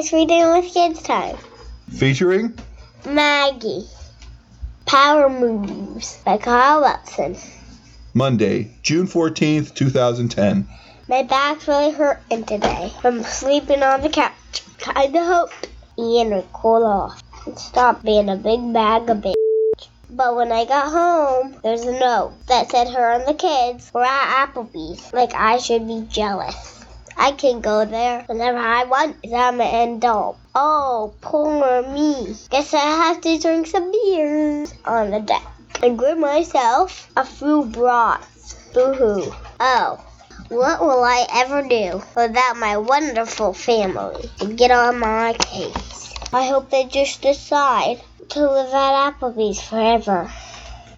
It's Reading with Kids time. Featuring Maggie. Power Moves by Carl Watson. Monday, June 14th, 2010. My back's really hurting today from sleeping on the couch. Kinda hoped Ian would cool off and stop being a big bag of bitch. But when I got home, there's a note that said her and the kids were at Applebee's. Like I should be jealous. I can go there whenever I want. I'm an adult. Oh, poor me. Guess I have to drink some beers on the deck and grab myself a few brats. Boo-hoo. Oh, what will I ever do without my wonderful family to get on my case? I hope they just decide to live at Applebee's forever.